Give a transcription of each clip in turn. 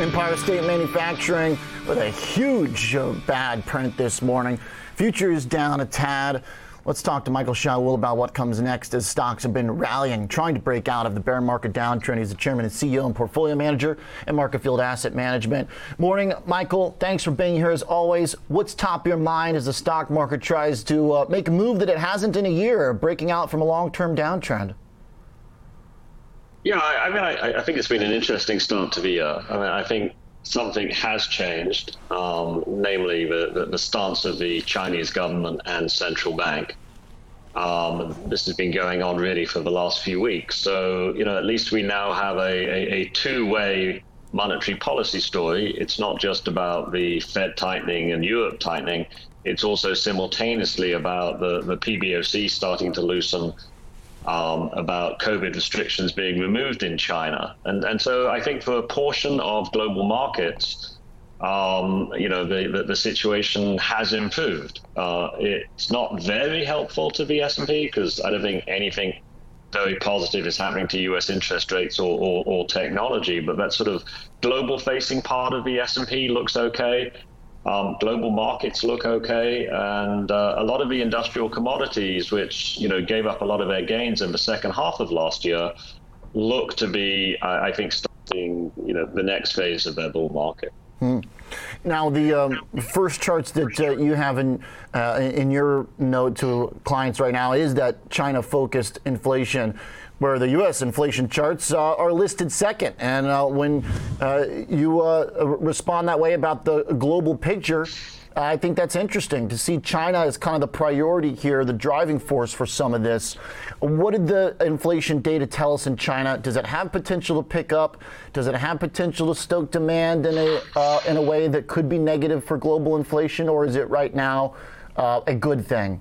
Empire State Manufacturing with a huge uh, bad print this morning. Futures down a tad. Let's talk to Michael Shaoul about what comes next as stocks have been rallying, trying to break out of the bear market downtrend. He's the chairman and CEO and portfolio manager at Marketfield Asset Management. Morning, Michael. Thanks for being here as always. What's top of your mind as the stock market tries to uh, make a move that it hasn't in a year, breaking out from a long term downtrend? Yeah, I, I mean, I, I, think it's been an interesting start to the year. I mean, I think something has changed, um, namely the, the, the, stance of the Chinese government and central bank. Um, this has been going on really for the last few weeks. So, you know, at least we now have a, a, a two way monetary policy story. It's not just about the Fed tightening and Europe tightening, it's also simultaneously about the, the PBOC starting to loosen um, about COVID restrictions being removed in China. And, and so I think for a portion of global markets, um, you know, the, the, the, situation has improved. Uh, it's not very helpful to the S&P because I don't think anything very positive is happening to U.S. interest rates or, or, or technology, but that sort of global-facing part of the S&P looks okay. Um, global markets look okay, and uh, a lot of the industrial commodities, which you know gave up a lot of their gains in the second half of last year, look to be, I, I think, starting you know the next phase of their bull market. Hmm. Now, the um, first charts that uh, you have in uh, in your note to clients right now is that China-focused inflation where the U.S. inflation charts uh, are listed second. And uh, when uh, you uh, respond that way about the global picture, I think that's interesting to see China as kind of the priority here, the driving force for some of this. What did the inflation data tell us in China? Does it have potential to pick up? Does it have potential to stoke demand in a uh, in a way that could be negative for global inflation, or is it right now uh, a good thing?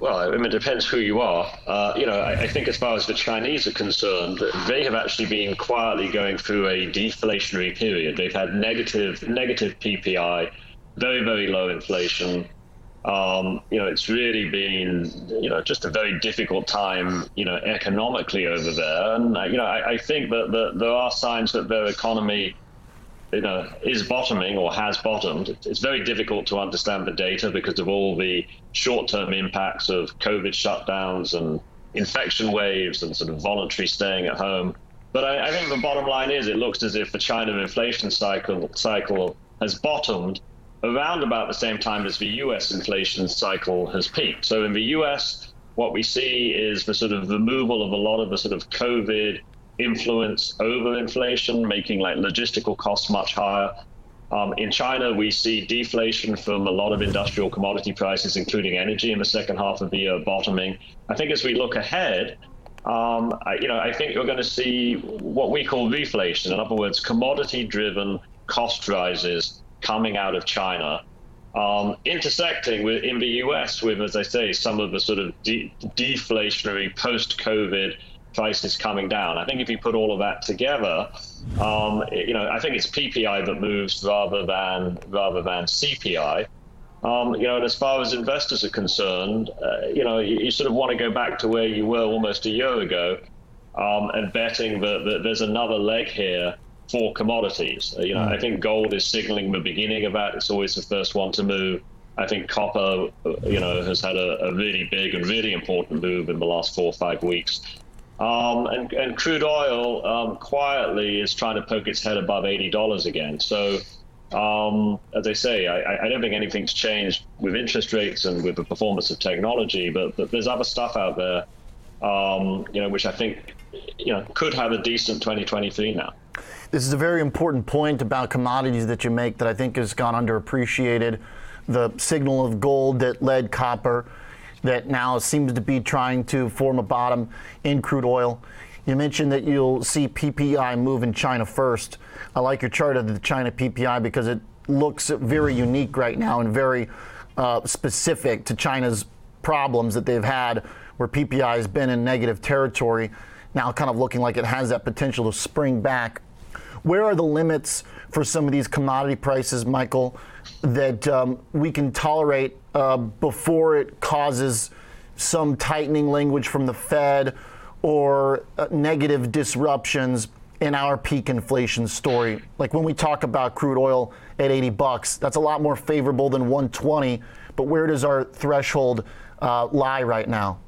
Well, I mean, it depends who you are. Uh, you know, I, I, think as far as the Chinese are concerned, they have actually been quietly going through a deflationary period. They've had negative negative PPI, very very low inflation. Um, you know, it's really been you know just a very difficult time you know economically over there, and uh, you know I, I think that, that there are signs that their economy you know, is bottoming or has bottomed. It's very difficult to understand the data because of all the short-term impacts of COVID shutdowns and infection waves and sort of voluntary staying at home. But I, I think the bottom line is it looks as if the China inflation cycle cycle has bottomed around about the same time as the U.S. inflation cycle has peaked. So in the U.S., what we see is the sort of removal of a lot of the sort of COVID influence over inflation, making like logistical costs much higher. Um, in China, we see deflation from a lot of industrial commodity prices, including energy, in the second half of the year bottoming. I think as we look ahead, um, I, you know, I think you're going to see what we call reflation. In other words, commodity-driven cost rises coming out of China, um, intersecting with in the U.S. with, as I say, some of the sort of de- deflationary post-COVID prices coming down. I think if you put all of that together, um, you know, I think it's PPI that moves rather than rather than CPI. Um, you know, and as far as investors are concerned, uh, you know, you, you, sort of want to go back to where you were almost a year ago, um, and betting that, that, there's another leg here for commodities. Uh, you know, mm. I think gold is signaling the beginning of that. It's always the first one to move. I think copper, uh, you know, has had a, a really big and really important move in the last four or five weeks. Um, and, and, crude oil um, quietly is trying to poke its head above $80 again. So, um, as I say, I, I, don't think anything's changed with interest rates and with the performance of technology, but, but there's other stuff out there, um, you know, which I think, you know, could have a decent 2023 now. This is a very important point about commodities that you make that I think has gone underappreciated. The signal of gold that led copper that now seems to be trying to form a bottom in crude oil. You mentioned that you'll see PPI move in China first. I like your chart of the China PPI because it looks very unique right now and very uh, specific to China's problems that they've had, where PPI has been in negative territory, now kind of looking like it has that potential to spring back. Where are the limits for some of these commodity prices, Michael, that um, we can tolerate uh, before it causes some tightening language from the Fed or uh, negative disruptions in our peak inflation story? Like when we talk about crude oil at 80 bucks, that's a lot more favorable than 120. But where does our threshold uh, lie right now?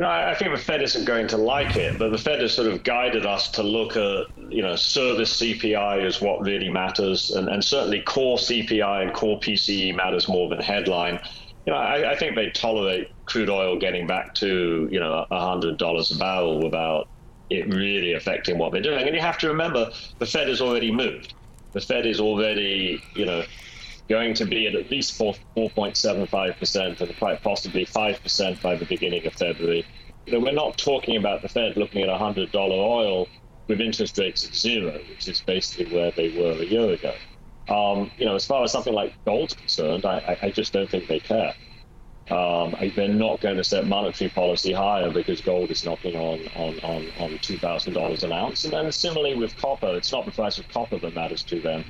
You know, I think the Fed isn't going to like it, but the Fed has sort of guided us to look at, you know, service CPI is what really matters, and, and certainly core CPI and core PCE matters more than headline. You know, I, I think they tolerate crude oil getting back to, you know, $100 a barrel without it really affecting what they're doing. And you have to remember, the Fed has already moved. The Fed is already, you know, going to be at at least 4.75% and quite possibly 5% by the beginning of February. Know, we're not talking about the Fed looking at $100 oil with interest rates at zero, which is basically where they were a year ago. Um, you know, as far as something like gold's concerned, I, I just don't think they care. Um, they're not going to set monetary policy higher because gold is knocking on on, on, on two thousand dollars an ounce. And then similarly with copper, it's not the price of copper that matters to them;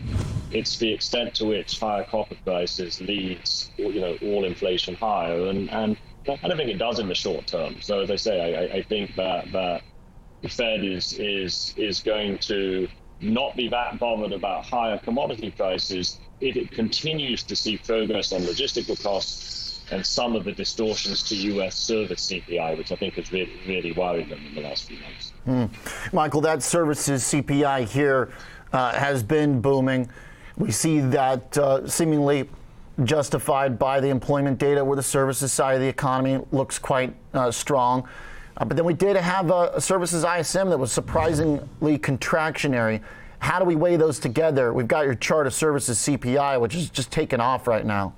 it's the extent to which higher copper prices leads you know all inflation higher. And and I don't think it does in the short term. So as I say, I, I think that that the Fed is is is going to not be that bothered about higher commodity prices if it continues to see progress on logistical costs and some of the distortions to U.S. service CPI, which I think has really, really worried them in the last few months. Mm. Michael, that services CPI here uh, has been booming. We see that uh, seemingly justified by the employment data, where the services side of the economy looks quite uh, strong. Uh, but then we did have a, a services ISM that was surprisingly contractionary. How do we weigh those together? We've got your chart of services CPI, which is just taken off right now.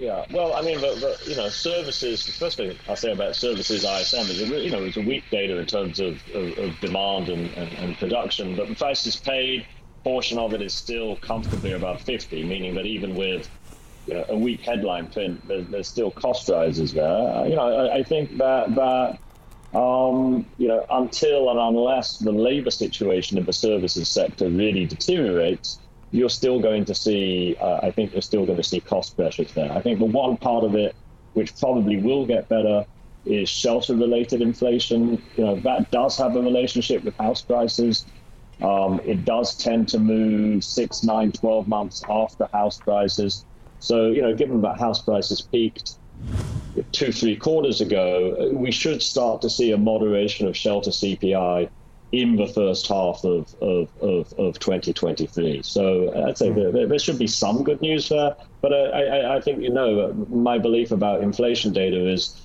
Yeah, well, I mean, you know, services. The first thing I say about services ISM is, you know, it's a weak data in terms of, of, of demand and, and, and, production, but the prices paid portion of it is still comfortably above 50, meaning that even with you know, a weak headline print, there's, there's still cost rises there. Uh, you know, I, I, think that that um, you know, until and unless the labor situation in the services sector really deteriorates you're still going to see, uh, I think you're still going to see cost pressures there. I think the one part of it which probably will get better is shelter related inflation. You know, that does have a relationship with house prices. Um, it does tend to move six, nine, 12 months after house prices. So, you know, given that house prices peaked two, three quarters ago, we should start to see a moderation of shelter CPI in the first half of, of, of, of 2023. So I'd say mm. there, there, should be some good news there. But I, I, think, you know, my belief about inflation data is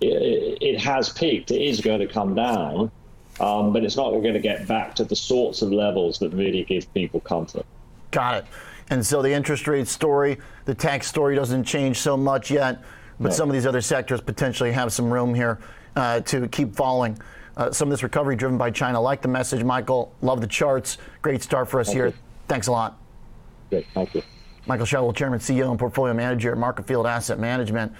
it, it has peaked. It is going to come down, um, but it's not going to get back to the sorts of levels that really give people comfort. Got it. And so the interest rate story, the tax story doesn't change so much yet, but no. some of these other sectors potentially have some room here uh, to keep falling uh, some of this recovery driven by China. Like the message, Michael. Love the charts. Great start for us Thank here. You. Thanks a lot. Great. Thank you. Michael Shotwell, Chairman, CEO, and Portfolio Manager at Marketfield Asset Management.